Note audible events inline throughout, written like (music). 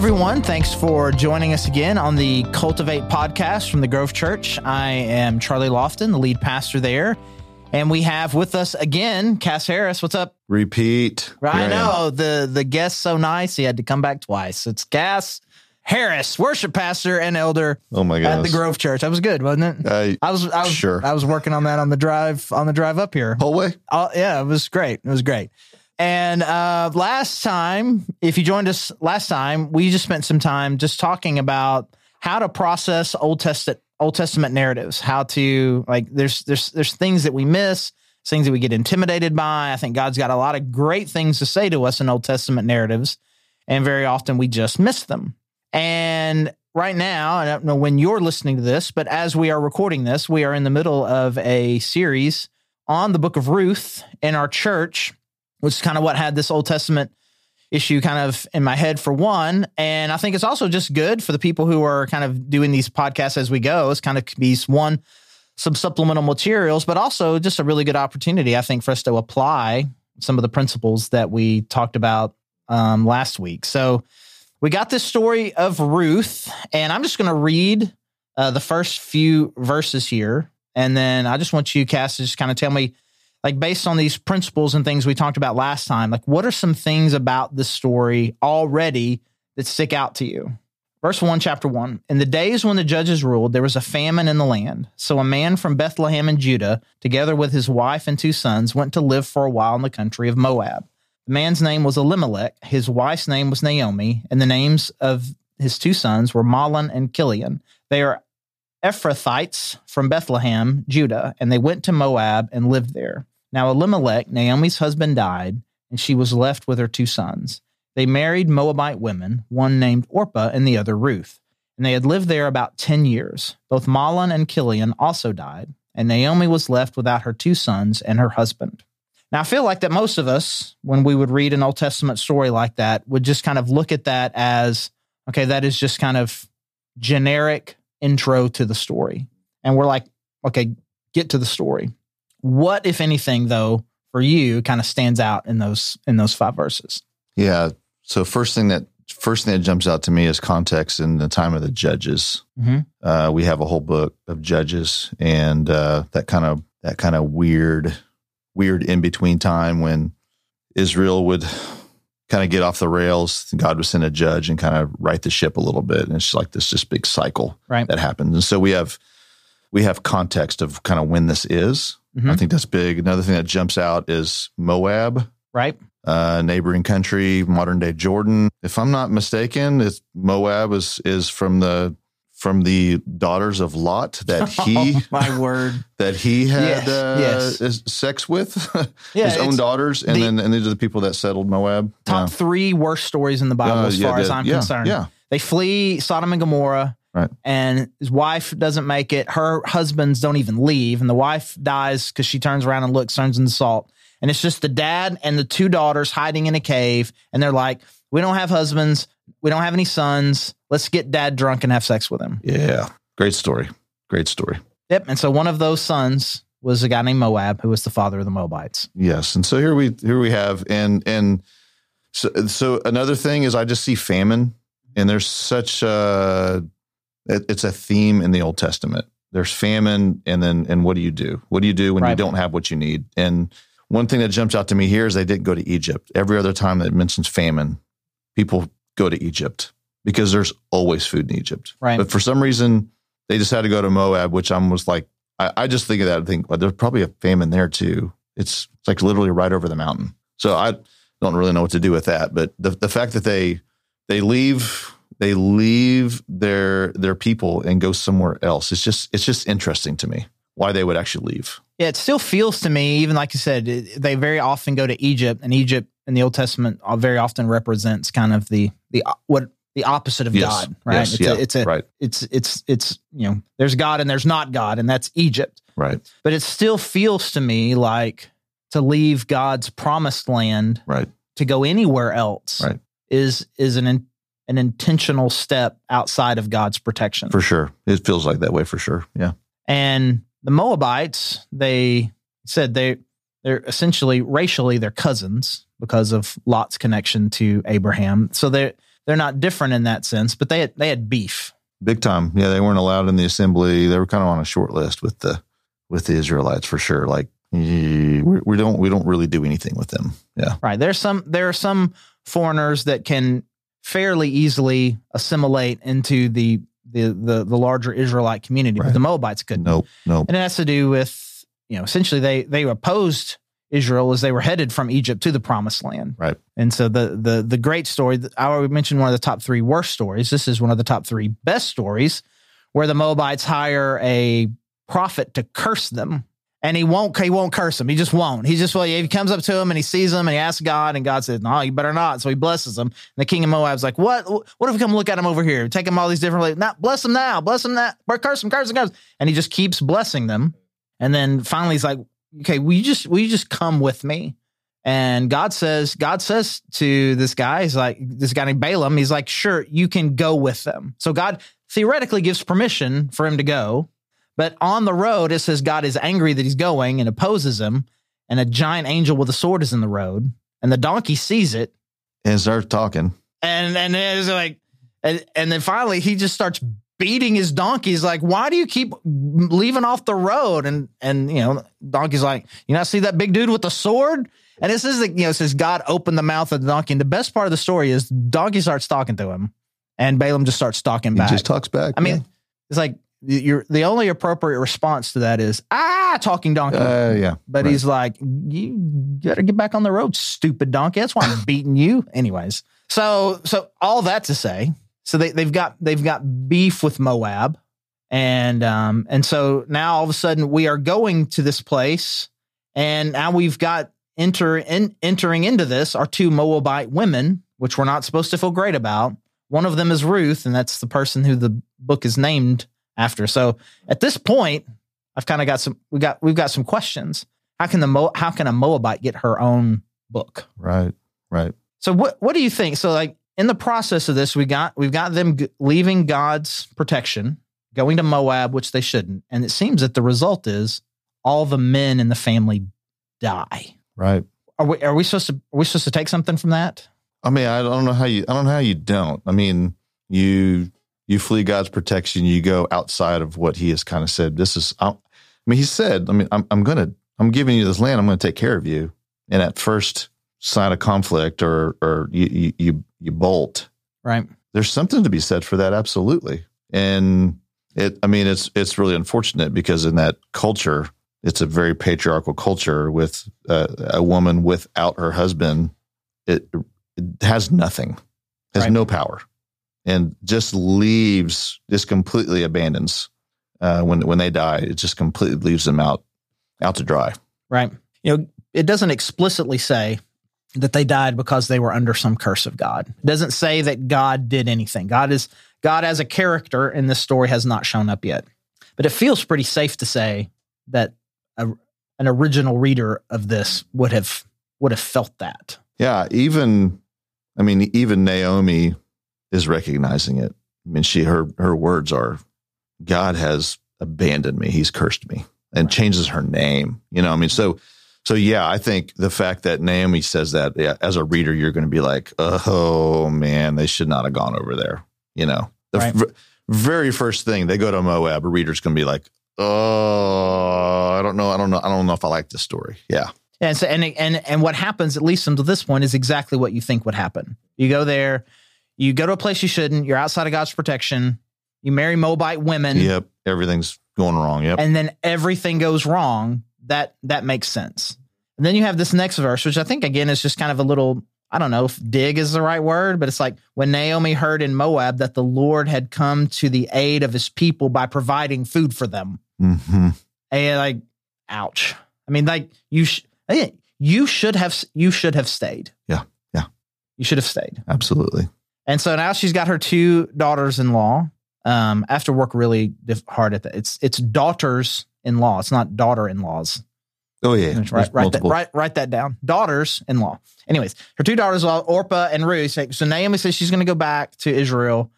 everyone. Thanks for joining us again on the Cultivate podcast from the Grove Church. I am Charlie Lofton, the lead pastor there. And we have with us again Cass Harris. What's up? Repeat. I know the the guest's so nice he had to come back twice. It's Cass Harris, worship pastor and elder Oh my at gosh. the Grove Church. That was good, wasn't it? Uh, I was I was Sure. I was working on that on the drive on the drive up here. whole way. Uh, yeah, it was great. It was great. And uh, last time, if you joined us last time, we just spent some time just talking about how to process Old Testament Old Testament narratives. How to like there's there's there's things that we miss, things that we get intimidated by. I think God's got a lot of great things to say to us in Old Testament narratives, and very often we just miss them. And right now, I don't know when you're listening to this, but as we are recording this, we are in the middle of a series on the book of Ruth in our church, which is kind of what had this Old Testament issue kind of in my head for one. And I think it's also just good for the people who are kind of doing these podcasts as we go. It's kind of be one, some supplemental materials, but also just a really good opportunity, I think, for us to apply some of the principles that we talked about um, last week. So we got this story of Ruth, and I'm just going to read uh, the first few verses here. And then I just want you, Cass, to just kind of tell me, like, based on these principles and things we talked about last time, like, what are some things about this story already that stick out to you? Verse 1, chapter 1. In the days when the judges ruled, there was a famine in the land. So a man from Bethlehem in Judah, together with his wife and two sons, went to live for a while in the country of Moab. The man's name was Elimelech, his wife's name was Naomi, and the names of his two sons were Mahlon and Chilion. They are Ephrathites from Bethlehem, Judah, and they went to Moab and lived there. Now Elimelech, Naomi's husband, died, and she was left with her two sons. They married Moabite women, one named Orpah and the other Ruth, and they had lived there about ten years. Both Mahlon and Chilion also died, and Naomi was left without her two sons and her husband. Now, I feel like that most of us, when we would read an Old Testament story like that, would just kind of look at that as, okay, that is just kind of generic intro to the story. And we're like, okay, get to the story. What, if anything, though, for you kind of stands out in those in those five verses? Yeah. So first thing that first thing that jumps out to me is context in the time of the judges. Mhm. Uh, we have a whole book of judges, and uh, that kind of that kind of weird, weird in between time when Israel would kind of get off the rails. God would send a judge and kind of right the ship a little bit, and it's like this just big cycle Right. that happens. And so we have we have context of kind of when this is. Mhm. I think that's big. Another thing that jumps out is Moab Right? uh, neighboring country, modern day Jordan. If I'm not mistaken, it's Moab is is from the from the daughters of Lot that (laughs) he oh, my word. (laughs) that he had Yes, uh, yes. sex with (laughs) Yeah, his own daughters, and the- then and these are the people that settled Moab. top Yeah. three worst stories in the Bible Uh, as yeah, far as I'm concerned. Yeah, They flee Sodom and Gomorrah. Right. And his wife doesn't make it. Her husbands don't even leave. And the wife dies because she turns around and looks, turns into salt. And it's just the dad and the two daughters hiding in a cave. And they're like, we don't have husbands. We don't have any sons. Let's get dad drunk and have sex with him. yeah. Great story. Great story. Yep. And so one of those sons was a guy named Moab, who was the father of the Moabites. Yes, and so here we here we have and and so so another thing is I just see famine, and there's such a it- it's a theme in the Old Testament. There's famine, and then and what do you do? What do you do when you don't have what you need? And one thing that jumps out to me here is they didn't go to Egypt. Every other time that it mentions famine, people go to Egypt because there's always food in Egypt. Right. But for some reason, they just had to go to Moab, which I'm was like, I, I just think of that and think, well, there's probably a famine there too. It's it's like literally right over the mountain. So I don't really know what to do with that. But the the fact that they they leave they leave their their people and go somewhere else, it's just it's just interesting to me why they would actually leave. Yeah, it still feels to me, even like you said, they very often go to Egypt, and Egypt in the Old Testament uh, very often represents kind of the the what the opposite of Yes, God, right? yes, it's yeah, a, it's a right. it's it's it's you know there's God and there's not God, and that's Egypt. Right. But it still feels to me like to leave God's promised land Right. to go anywhere else Right. is is an in, an intentional step outside of God's protection. For sure. It feels like that way for sure. Yeah. And the Moabites, they said they they're essentially racially they're cousins because of Lot's connection to Abraham. So they're they're not different in that sense, but they had they had beef. Big time. Yeah, they weren't allowed in the assembly. They were kind of on a short list with the with the Israelites for sure. Like we, we don't we don't really do anything with them. Yeah. Right. There's some there are some foreigners that can fairly easily assimilate into the the the, the larger Israelite community, Right. but the Moabites couldn't. Nope. Nope. And it has to do with, you know, essentially they they opposed Israel as they were headed from Egypt to the promised land. Right. And so the the the great story, I already mentioned one of the top three worst stories. This is one of the top three best stories where the Moabites hire a prophet to curse them. And he won't he won't curse them. He just won't. He just well, he comes up to him and he sees them and he asks God, and God says, No, you better not. So he blesses them. And the king of Moab's like, What what if we come look at him over here? Take him all these different ways. Not bless him now, bless him now, curse him, curse him, curse him. And he just keeps blessing them. And then finally he's like, Okay, will you just will you just come with me? And God says, God says to this guy, he's like, this guy named Balaam, he's like, sure, you can go with them. So God theoretically gives permission for him to go. But on the road, it says God is angry that he's going and opposes him. And a giant angel with a sword is in the road. And the donkey sees it. And start talking. And and it's like, and, and then finally he just starts beating his donkey. He's like, why do you keep leaving off the road? And and you know, donkey's like, you not see that big dude with the sword? And this is the you know, it says God opened the mouth of the donkey. And the best part of the story is donkey starts talking to him, and Balaam just starts talking He back. just talks back. I mean, it's like you're the only appropriate response to that is ah talking donkey. yeah. uh, yeah. but right. he's like, you better get back on the road, stupid donkey. That's why I'm (laughs) beating you, anyways. So so all that to say, so they they've got they've got beef with Moab, and um and so now all of a sudden we are going to this place, and now we've got enter in entering into this are two Moabite women, which we're not supposed to feel great about. One of them is Ruth, and that's the person who the book is named after. So at this point, I've kind of got some we got we've got some questions. How can the Mo, how can a Moabite get her own book? right. Right. So what what do you think? So like in the process of this, we got we've got them g- leaving God's protection, going to Moab, which they shouldn't, and it seems that the result is all the men in the family die. Right. Are we are we supposed to are we supposed to take something from that? I mean, I don't know how you. I don't know how you don't. I mean, you you flee God's protection. You go outside of what He has kind of said. This is. I mean, He said. I mean, I'm I'm gonna. I'm giving you this land. I'm going to take care of you. And at first sign of conflict, or or you you you, you bolt. Right. There's something to be said for that. Absolutely. And it. I mean, it's it's really unfortunate because in that culture, it's a very patriarchal culture with uh, a woman without her husband. It it has nothing, has Right. no power, and just leaves, just completely abandons. Uh, when when they die, it just completely leaves them out out to dry. Right. You know, it doesn't explicitly say that they died because they were under some curse of God. It doesn't say that God did anything. God is God as a character in this story has not shown up yet. But it feels pretty safe to say that a, an original reader of this would have would have felt that. Yeah, even I mean, even Naomi is recognizing it. I mean, she her her words are, "God has abandoned me; He's cursed me," and changes her name. You know, I mean, so so yeah, I think the fact that Naomi says that yeah, as a reader, you're going to be like, "Oh man, they should not have gone over there." You know, the Right. v- very first thing they go to Moab, a reader's going to be like, "Oh, I don't know, I don't know, I don't know if I like this story." Yeah, And so and and and what happens at least until this point is exactly what you think would happen. You go there, you go to a place you shouldn't, you're outside of God's protection, you marry Moabite women. yep, everything's going wrong. Yep. and then everything goes wrong, that that makes sense. And then you have this next verse, which I think again is just kind of a little, I don't know if dig is the right word, but it's like when Naomi heard in Moab that the Lord had come to the aid of his people by providing food for them. hmm And like, ouch. I mean, like you sh- you should have you should have stayed. Yeah, yeah. You should have stayed. Absolutely. And so now she's got her two daughters-in-law. Um, I have to work really hard at that. It's it's daughters-in-law. It's not daughter-in-laws. Oh yeah, Right, There's write, that, write, write that down. Daughters in law. Anyways, her two daughters, in law, Orpah and Ruth. say- So Naomi says she's going to go back to Israel.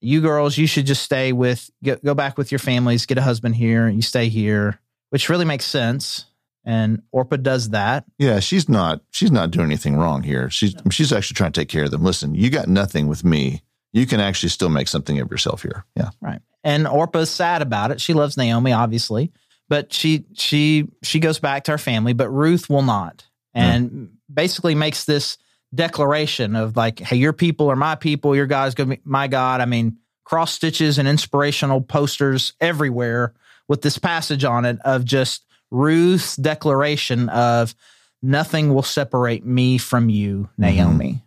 You girls, you should just stay with, go, go back with your families, get a husband here. You stay here, which really makes sense. And Orpah does that. Yeah, she's not she's not doing anything wrong here. She's she's actually trying to take care of them. Listen, you got nothing with me. You can actually still make something of yourself here. Yeah. Right. And Orpah's sad about it. She loves Naomi, obviously, but she she she goes back to her family, but Ruth will not. Hmm. And basically makes this declaration of like, hey, your people are my people, your God is gonna be my God. I mean, cross stitches and inspirational posters everywhere with this passage on it of just Ruth's declaration of nothing will separate me from you, hmm. Naomi.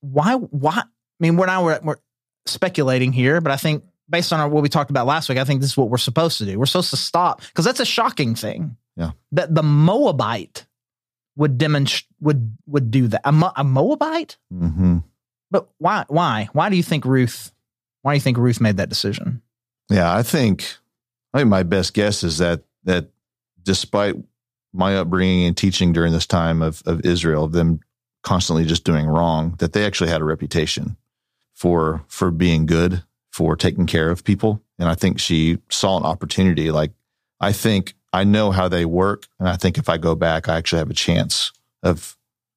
Why? Why? I mean, we're now we're, we're speculating here, but I think based on our, what we talked about last week, I think this is what we're supposed to do. We're supposed to stop because that's a shocking thing. Yeah. That the Moabite would demonstrate would would do that. A, Mo- a Moabite, hmm but why? Why? Why do you think Ruth? Why do you think Ruth made that decision? Yeah, I think I think my best guess is that that despite my upbringing and teaching during this time of of Israel, of them constantly just doing wrong, that they actually had a reputation for for being good, for taking care of people. And I think she saw an opportunity. Like I think I know how they work, and I think if I go back, I actually have a chance of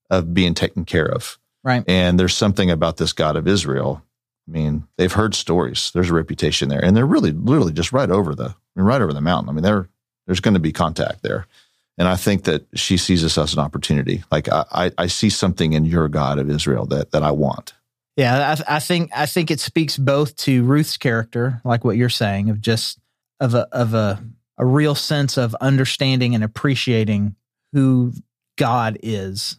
of being taken care of. Right. And there's something about this God of Israel. I mean, they've heard stories. There's a reputation there, and they're really, literally just right over the, I mean, right over the mountain. I mean, there, there's going to be contact there, and I think that she sees this as an opportunity. Like I, I, I see something in your God of Israel that that I want. Yeah, I, I think I think it speaks both to Ruth's character, like what you're saying, of just of a of a a real sense of understanding and appreciating who God is.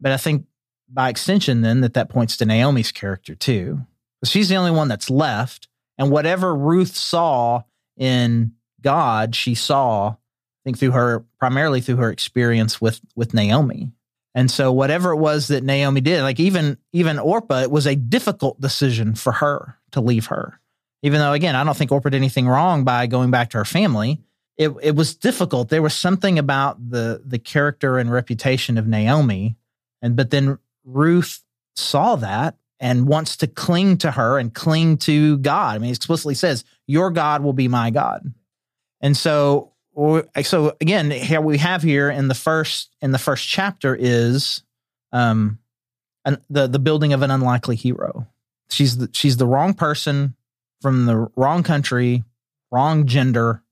But I think by extension, then that that points to Naomi's character too, because she's the only one that's left, and whatever Ruth saw in God, she saw, I think through her primarily through her experience with with Naomi. And so whatever it was that Naomi did, like even even Orpah, it was a difficult decision for her to leave her. Even though again, I don't think Orpah did anything wrong by going back to her family. It it was difficult. There was something about the the character and reputation of Naomi. And but then Ruth saw that and wants to cling to her and cling to God. I mean, it explicitly says, Your God will be my God. And so so again, here we have here in the first in the first chapter is um an, the the building of an unlikely hero. She's the, she's the wrong person from the wrong country, wrong gender,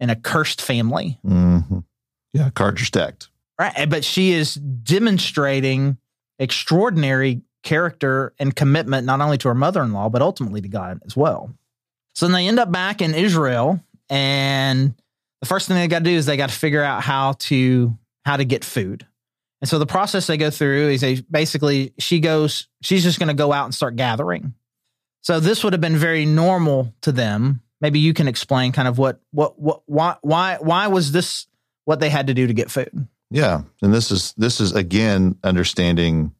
in a cursed family. hmm Yeah, cards are stacked. Right. But she is demonstrating extraordinary character and commitment, not only to her mother in law, but ultimately to God as well. So then they end up back in Israel, and the first thing they got to do is they got to figure out how to how to get food. And so the process they go through is they basically she goes, she's just going to go out and start gathering. So this would have been very normal to them. Maybe you can explain kind of what what what why why why was this what they had to do to get food? Yeah, and this is this is again understanding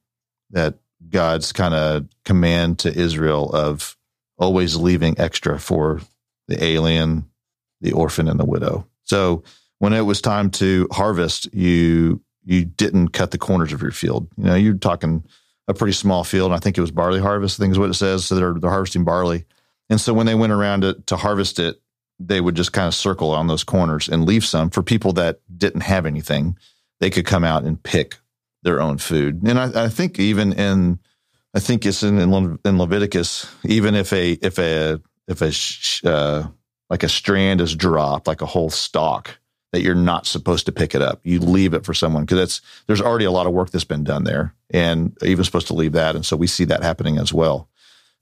that God's kind of command to Israel of always leaving extra for the alien, the orphan, and the widow. So when it was time to harvest, you you didn't cut the corners of your field. You know, you're talking a pretty small field. I think it was barley harvest. I think is what it says. So they're they're harvesting barley, and so when they went around to, to harvest it, they would just kind of circle on those corners and leave some for people that didn't have anything. They could come out and pick their own food. And I, I think even in, I think it's in, in in Leviticus, even if a if a if a uh, like a strand is dropped, like a whole stalk, that you're not supposed to pick it up. You leave it for someone because that's there's already a lot of work that's been done there, and even supposed to leave that. And so we see that happening as well.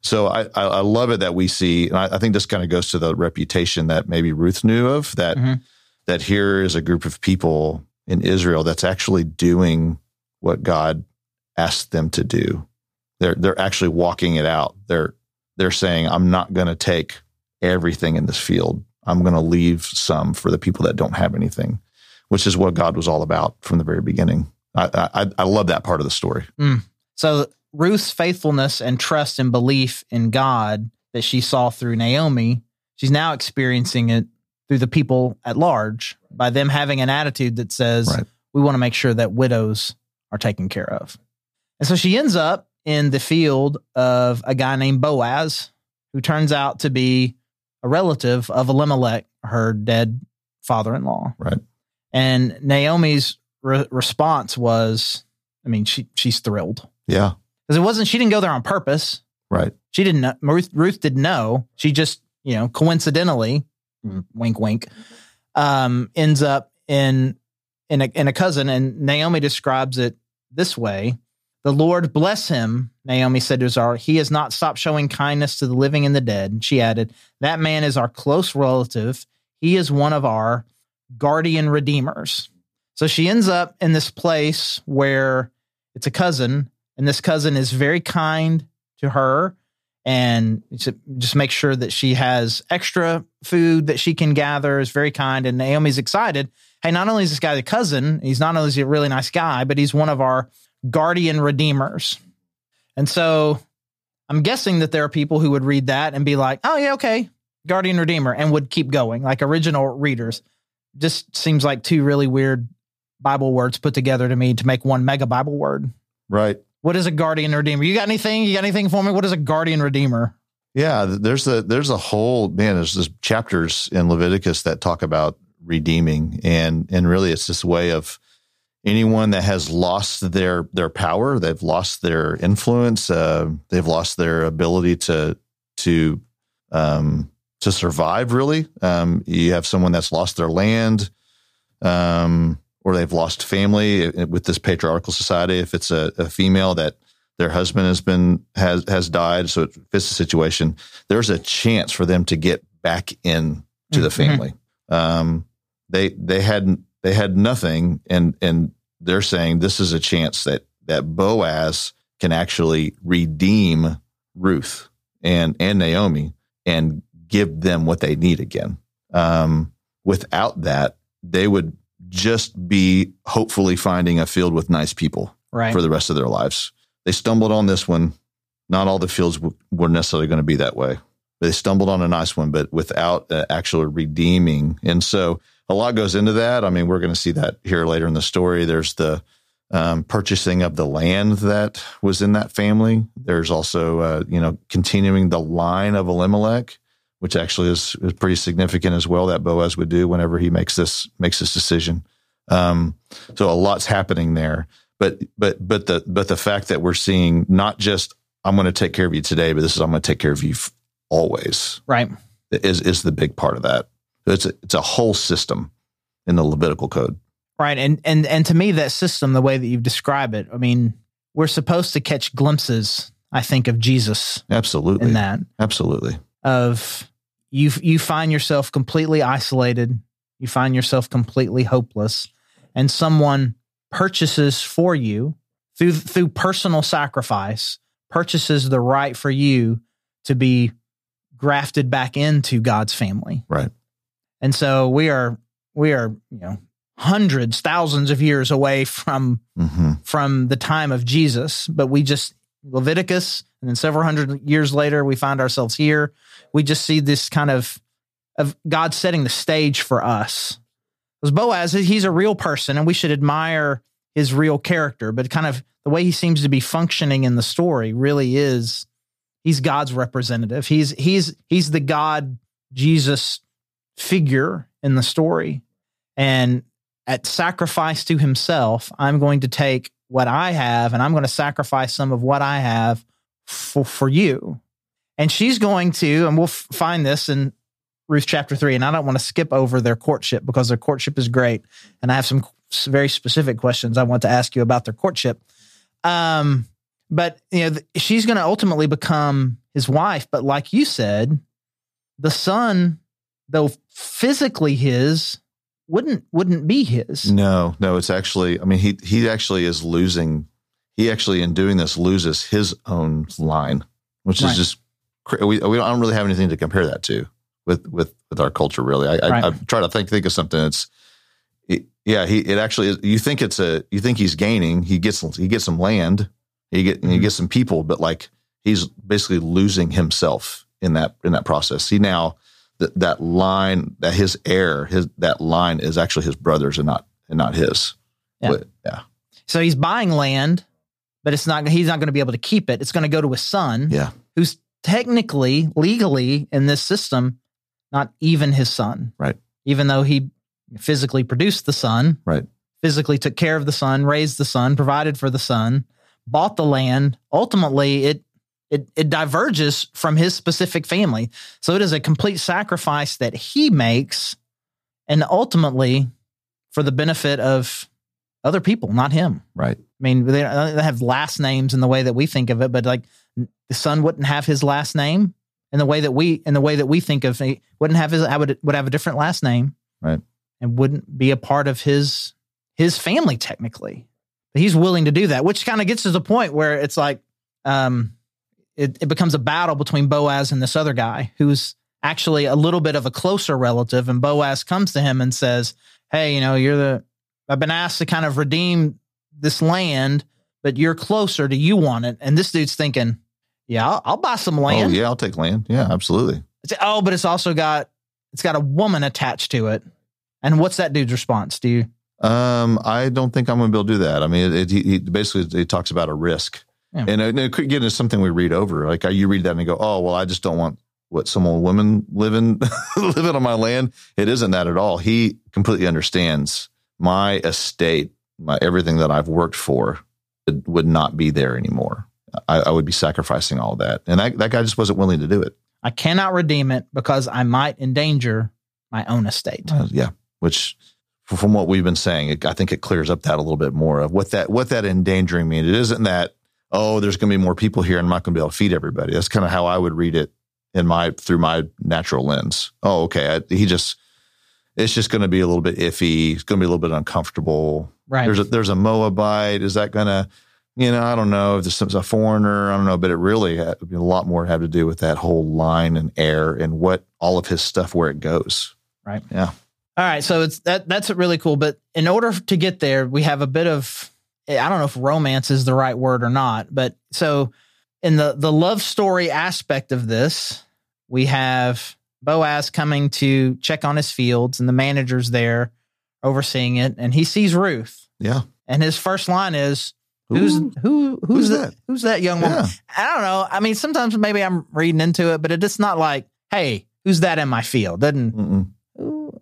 So I, I, love it that we see, and I, I think this kind of goes to the reputation that maybe Ruth knew of that Mhm. that here is a group of people in Israel that's actually doing what God asked them to do. They're they're actually walking it out. They're they're saying, I'm not going to take everything in this field. I'm going to leave some for the people that don't have anything, which is what God was all about from the very beginning. I I, I love that part of the story. Mm. So Ruth's faithfulness and trust and belief in God that she saw through Naomi, she's now experiencing it through the people at large by them having an attitude that says, Right. we want to make sure that widows are taken care of. And so she ends up in the field of a guy named Boaz, who turns out to be a relative of Elimelech, her dead father in law. Right. And Naomi's re- response was, I mean, she she's thrilled Yeah. because it wasn't. She didn't go there on purpose. Right. She didn't know. Ruth, Ruth didn't know. She just, you know, coincidentally, wink, wink, um, ends up in in a, in a cousin. And Naomi describes it this way: "The Lord bless him." Naomi said to Zara, "He has not stopped showing kindness to the living and the dead." And she added, "That man is our close relative. He is one of our guardian redeemers." So she ends up in this place where it's a cousin, and this cousin is very kind to her and to just make sure that she has extra food that she can gather is very kind. And Naomi's excited. Hey, not only is this guy the cousin, he's not only is he a really nice guy, but he's one of our guardian redeemers. And so I'm guessing that there are people who would read that and be like, oh, yeah, okay, guardian redeemer, and would keep going, like original readers. Just seems like two really weird Bible words put together to me to make one mega Bible word. Right. What is a guardian redeemer? You got anything? You got anything for me? What is a guardian redeemer? Yeah, there's a there's a whole man. There's this chapters in Leviticus that talk about redeeming, and and really it's this way of anyone that has lost their their power, they've lost their influence, uh, they've lost their ability to to um, to survive. Really, um, you have someone that's lost their land, um, or they've lost family with this patriarchal society. If it's a, a female that their husband has been has has died, so it fits the situation. There's a chance for them to get back in to the Mhm. family. Um, they they had they had nothing, and and they're saying this is a chance that that Boaz can actually redeem Ruth and and Naomi and give them what they need again. Um, without that, they would just be hopefully finding a field with nice people Right. for the rest of their lives. They stumbled on this one. Not all the fields w- were necessarily going to be that way. They stumbled on a nice one, but without uh, actual redeeming. And so a lot goes into that. I mean, we're going to see that here later in the story. There's the um, purchasing of the land that was in that family. There's also, uh, you know, continuing the line of Elimelech, which actually is, is pretty significant as well. That Boaz would do whenever he makes this makes this decision. Um, so a lot's happening there but but but the but the fact that we're seeing not just I'm going to take care of you today, but this is I'm going to take care of you always right. is is the big part of that. It's a, it's a whole system in the Levitical code. Right. And and and to me that system, the way that you've described it, I mean, we're supposed to catch glimpses, I think, of Jesus Absolutely, in that. absolutely, Of you you find yourself completely isolated, you find yourself completely hopeless, and someone purchases for you through through personal sacrifice, purchases the right for you to be grafted back into God's family. right. And so we are we are, you know, hundreds, thousands of years away from hmm from the time of Jesus, but we just Leviticus and then several hundred years later we find ourselves here. We just see this kind of of God setting the stage for us. Because Boaz, he's a real person and we should admire his real character, but kind of the way he seems to be functioning in the story really is he's God's representative. He's he's he's the God Jesus figure in the story. And at sacrifice to himself, I'm going to take what I have and I'm going to sacrifice some of what I have for, for you. And she's going to, and we'll f- find this in Ruth chapter three. And I don't want to skip over their courtship because their courtship is great. And I have some very specific questions I want to ask you about their courtship. Um, but you know, she's going to ultimately become his wife. But like you said, the son, though physically his, wouldn't wouldn't be his. No, no, it's actually. I mean, he he actually is losing. He actually, in doing this, loses his own line, which Right. is just. We we don't really have anything to compare that to with with with our culture. Really, I, Right. I, I try to think think of something that's. It, yeah, he it actually is. You think it's a you think he's gaining. He gets he gets some land. He get he Mhm. gets some people, but like he's basically losing himself in that in that process. He now that that line that his heir his that line is actually his brother's and not and not his. Yeah. But, yeah. So he's buying land, but it's not he's not going to be able to keep it. It's going to go to his son, Yeah. who's technically, legally in this system, not even his son. Right. Even though he physically produced the son, Right. physically took care of the son, raised the son, provided for the son, bought the land. Ultimately, it it it diverges from his specific family. So it is a complete sacrifice that he makes and ultimately for the benefit of other people, not him. Right. I mean, they, they have last names in the way that we think of it, but like the son wouldn't have his last name in the way that we in the way that we think of he wouldn't have his I would would have a different last name, Right. And wouldn't be a part of his his family technically. But he's willing to do that, which kind of gets to the point where it's like um it, it becomes a battle between Boaz and this other guy who's actually a little bit of a closer relative. And Boaz comes to him and says, Hey, you know, you're the, I've been asked to kind of redeem this land, but you're closer. Do you want it? And this dude's thinking, Yeah, I'll, I'll buy some land. Oh yeah, I'll take land. Yeah, absolutely. It's, oh, but it's also got, it's got a woman attached to it. And what's that dude's response? Do you, Um, I don't think I'm going to be able to do that. I mean, it, it, he basically he talks about a risk, Yeah. and, it, it, again, it's something we read over. Like you read that and you go, "Oh, well, I just don't want what some old woman living (laughs) living on my land." It isn't that at all. He completely understands my estate, my everything that I've worked for, it would not be there anymore. I, I would be sacrificing all that, and that, that guy just wasn't willing to do it. I cannot redeem it because I might endanger my own estate. Uh, yeah, which from what we've been saying, it, I think it clears up that a little bit more of what that what that endangering means. It isn't that oh, there's going to be more people here, and I'm not going to be able to feed everybody. That's kind of how I would read it in my through my natural lens. Oh, okay, I, he just it's just going to be a little bit iffy. It's going to be a little bit uncomfortable. Right. There's a, there's a Moabite. Is that going to you know, I don't know if there's some, a foreigner. I don't know, but it really had, a lot more had to do with that whole line and heir and what all of his stuff where it goes. Right. Yeah. All right, so it's that that's really cool. But in order to get there, we have a bit of Eh, I don't know if romance is the right word or not, but so in the the love story aspect of this, we have Boaz coming to check on his fields, and the manager's there overseeing it, and he sees Ruth, Yeah. and his first line is, "Who's Ooh. who? Who's, Who's that? that? Who's that young woman?" Yeah. I don't know. I mean, sometimes maybe I'm reading into it, but it's just not like, "Hey, who's that in my field?" Doesn't who, who-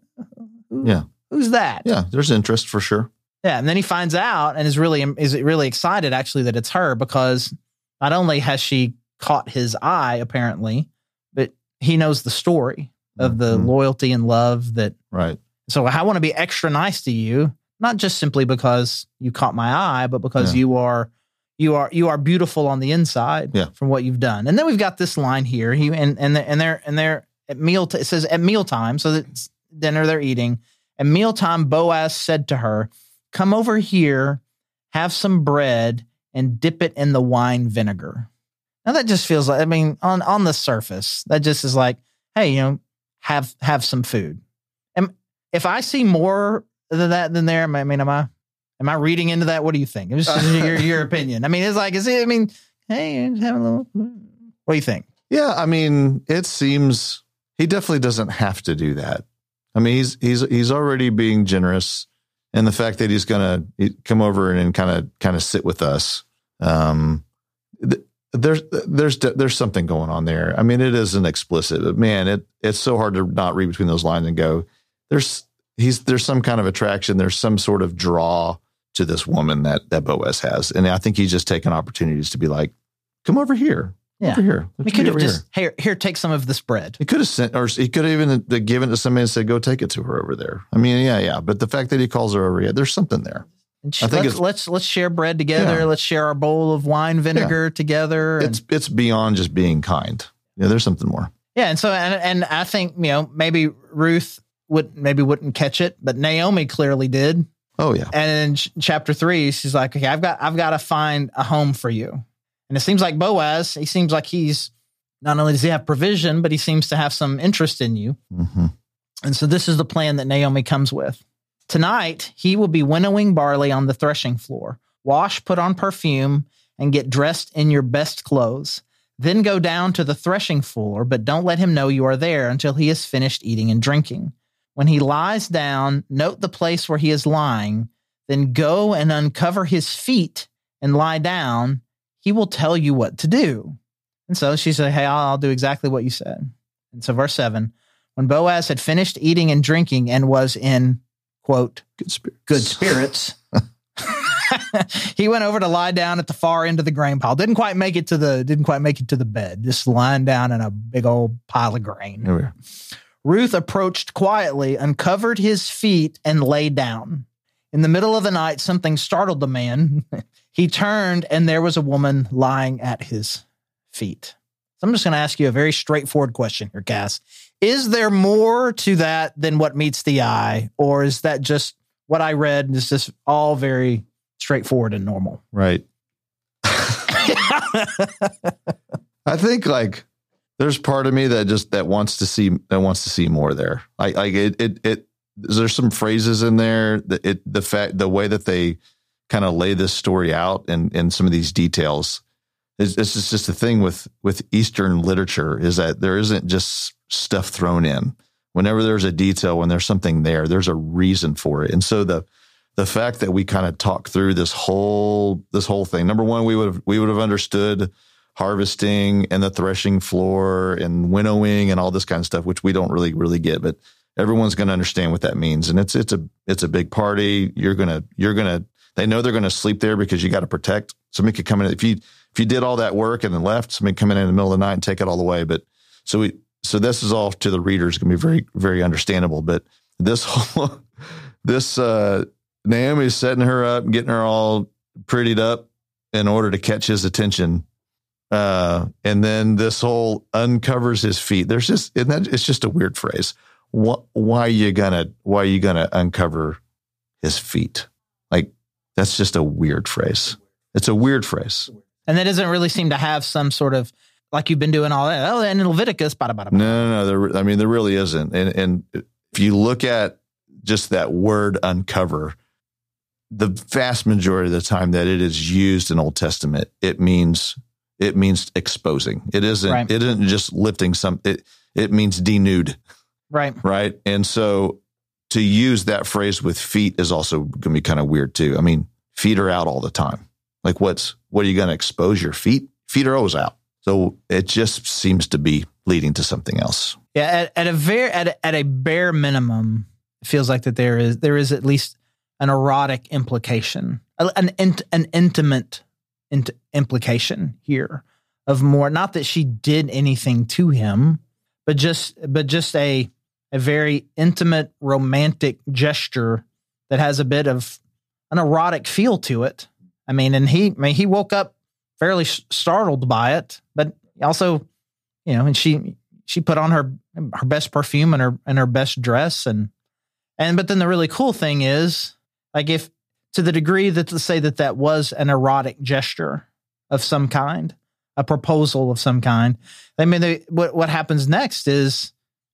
Yeah. Who's that? Yeah. There's interest for sure. Yeah, and then he finds out and is really is really excited actually that it's her because not only has she caught his eye apparently, but he knows the story of the Mhm. loyalty and love that. Right. So I want to be extra nice to you, not just simply because you caught my eye, but because Yeah. you are you are you are beautiful on the inside Yeah. from what you've done. And then we've got this line here. He and and they're, and they're and they're at meal. T- it says at mealtime, so that's dinner they're eating. At mealtime, Boaz said to her, "Come over here, have some bread, and dip it in the wine vinegar." Now that just feels like I mean on on the surface that just is like, hey, you know, have have some food. And if I see more than that than there, I mean, am I am I reading into that? What do you think? Just your your opinion. I mean, it's like, is it? I mean, hey, have a little. What do you think? Yeah. I mean, it seems he definitely doesn't have to do that. I mean, he's, he's, he's already being generous. And the fact that he's going to come over and kind of, kind of sit with us. Um, th- there's, there's, there's something going on there. I mean, it isn't explicit, but man, it, it's so hard to not read between those lines and go, there's, he's, there's some kind of attraction. There's some sort of draw to this woman that, that Boaz has. And I think he's just taking opportunities to be like, come over here. Yeah. Over here. We Let's could have just here here take some of this bread. he could have sent, or he could have even given it to somebody and said, "Go take it to her over there." I mean, yeah, yeah. But the fact that he calls her over, yeah, there's something there. Sh- I think let's, let's let's share bread together. Yeah. Let's share our bowl of wine vinegar together. And, It's it's beyond just being kind. Yeah, there's something more. yeah, and so and and I think you know maybe Ruth would maybe wouldn't catch it, but Naomi clearly did. Oh yeah, And in ch- chapter three, she's like, "Okay, I've got I've got to find a home for you." And it seems like Boaz, he seems like he's not only does he have provision, but he seems to have some interest in you. hmm And so this is the plan that Naomi comes with. Tonight, he will be winnowing barley on the threshing floor. Wash, put on perfume, and get dressed in your best clothes. Then go down to the threshing floor, but don't let him know you are there until he has finished eating and drinking. When he lies down, note the place where he is lying, then go and uncover his feet and lie down. He will tell you what to do. And so she said, Hey, I'll, I'll do exactly what you said. And so, verse seven when Boaz had finished eating and drinking and was in quote, Good spirit. good spirits. (laughs) he went over to lie down at the far end of the grain pile. Didn't quite make it to the didn't quite make it to the bed. Just lying down in a big old pile of grain. Here we are. Ruth approached quietly, uncovered his feet, and lay down. In the middle of the night, something startled the man. (laughs) he turned, and there was a woman lying at his feet. So I'm just going to ask you a very straightforward question here, Cass. Is there more to that than what meets the eye, or is that just what I read? And is just all very straightforward and normal? Right. (laughs) I think like there's part of me that just that wants to see that wants to see more there. I like it it it there's some phrases in there that it the fact the way that they kind of lay this story out and and some of these details is this is just the thing with with Eastern literature is that there isn't just stuff thrown in. Whenever there's a detail, when there's something there, there's a reason for it. And so the the fact that we kind of talk through this whole this whole thing. Number one, we would have we would have understood harvesting and the threshing floor and winnowing and all this kind of stuff, which we don't really really get, but everyone's going to understand what that means. And it's it's a it's a big party. You're gonna you're gonna they know they're going to sleep there because you got to protect. Somebody could come in if you if you did all that work and then left, somebody come in in the middle of the night and take it all away. But so we so this is all to the readers going to be very very understandable. But this (laughs) whole this uh Naomi's setting her up, getting her all prettied up in order to catch his attention. Uh, and then this whole uncovers his feet. There's just, isn't that, it's just a weird phrase. Why are you gonna, why are you gonna uncover his feet? Like, that's just a weird phrase. It's a weird phrase. And that doesn't really seem to have some sort of like you've been doing all that. Oh, and in Leviticus, bada, bada, bada. No, no, no. There, I mean, there really isn't. And, and if you look at just that word uncover, the vast majority of the time that it is used in Old Testament, it means it means exposing. It isn't Right. it isn't just lifting some it it means denude, Right. right? And so to use that phrase with feet is also going to be kind of weird too. I mean, feet are out all the time. Like what's what are you going to expose your feet? Feet are always out. So it just seems to be leading to something else. Yeah. At, at a very, at a, at a bare minimum, it feels like that there is, there is at least an erotic implication, an, int, an intimate int, implication here of more, not that she did anything to him, but just, but just a, a very intimate, romantic gesture that has a bit of an erotic feel to it. I mean, and he, I mean, he woke up fairly startled by it, but also, you know, and she, she put on her, her best perfume and her, and her best dress. And, and, but then the really cool thing is like if to the degree that to say that that was an erotic gesture of some kind, a proposal of some kind, I mean, they, what, what happens next is,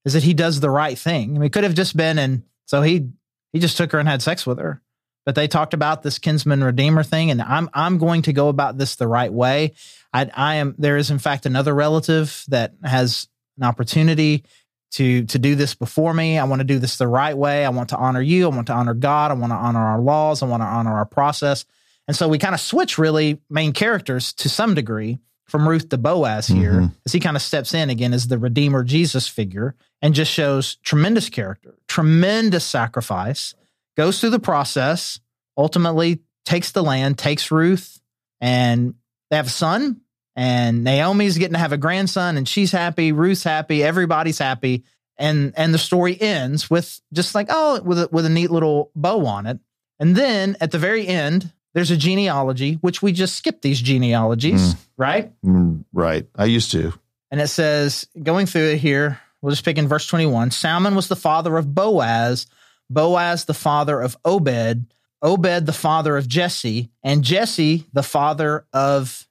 is that he does the right thing. I mean, it could have just been, and so he, he just took her and had sex with her. But they talked about this kinsman redeemer thing and i'm i'm going to go about this the right way. I i am there is in fact another relative that has an opportunity to to do this before me. I want to do this the right way. I want to honor you. I want to honor god. I want to honor our laws. I want to honor our process. And so we kind of switch really main characters to some degree from ruth to boaz here Mhm. as he kind of steps in again as the redeemer jesus figure and just shows tremendous character tremendous sacrifice goes through the process, ultimately takes the land, takes Ruth, and they have a son. And Naomi's getting to have a grandson, and she's happy. Ruth's happy. Everybody's happy. And and the story ends with just like oh, with a, with a neat little bow on it. And then at the very end, there's a genealogy, which we just skip these genealogies, right? Mm, right. I used to. And it says, going through it here, we'll just pick in verse 21 Salmon was the father of Boaz, Boaz the father of Obed, Obed the father of Jesse, and Jesse the father of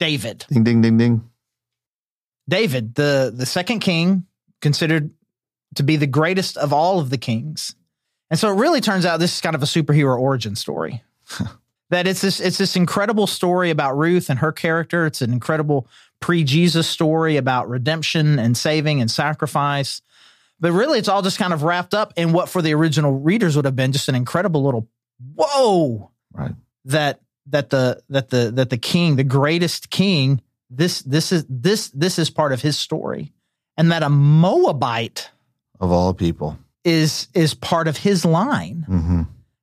David. Ding ding ding ding. David, the, the second king, considered to be the greatest of all of the kings. And so it really turns out this is kind of a superhero origin story. (laughs) that it's this it's this incredible story about Ruth and her character. It's an incredible pre-Jesus story about redemption and saving and sacrifice. But really it's all just kind of wrapped up in what for the original readers would have been just an incredible little whoa Right. that that the that the that the king, the greatest king, this this is this this is part of his story. And that a Moabite Of all people. is is part of his line. hmm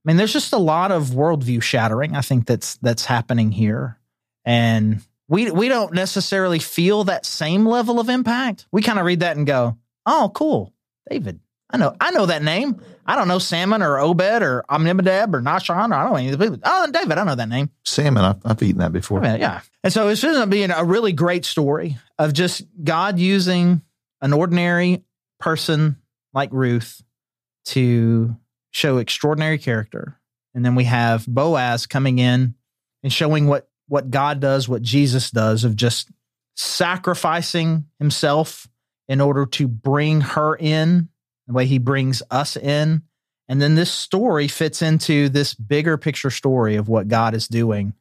I mean, there's just a lot of worldview shattering. I think that's that's happening here, and we we don't necessarily feel that same level of impact. We kind of read that and go, "Oh, cool, David. I know I know that name. I don't know Salmon or Obed or Amminadab or Nahshon or I don't know any of the people. Oh, David, I know that name. Salmon, I've, I've eaten that before. I mean, yeah. And so it's going to be a really great story of just God using an ordinary person like Ruth to show extraordinary character. And then we have Boaz coming in and showing what what God does, what Jesus does of just sacrificing himself in order to bring her in the way he brings us in. And then this story fits into this bigger picture story of what God is doing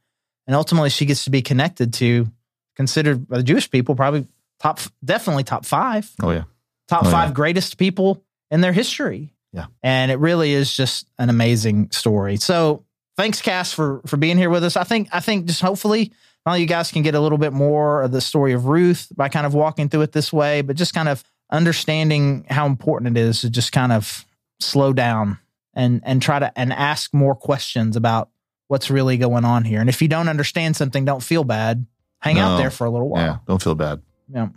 and ultimately she gets to be connected to considered by the Jewish people probably top definitely top 5 Oh yeah. top Oh, 5 yeah. greatest people in their history Yeah. and it really is just an amazing story so thanks Cass for for being here with us I think I think just hopefully all you guys can get a little bit more of the story of Ruth by kind of walking through it this way but just kind of understanding how important it is to just kind of slow down and and try to and ask more questions about what's really going on here. And if you don't understand something, don't feel bad. Hang out there for a little Yeah. while. Don't feel bad. Yeah.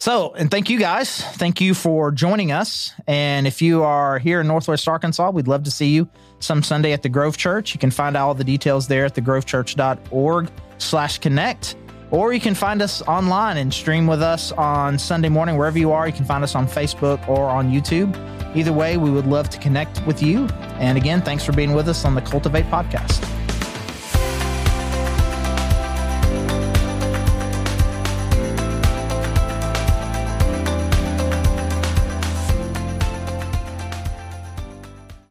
So, and thank you guys. Thank you for joining us. And if you are here in Northwest Arkansas, we'd love to see you some Sunday at the Grove Church. You can find all the details there at thegrovechurch.org slash connect. Or you can find us online and stream with us on Sunday morning, wherever you are. You can find us on Facebook or on YouTube. Either way, we would love to connect with you. And again, thanks for being with us on the Cultivate podcast.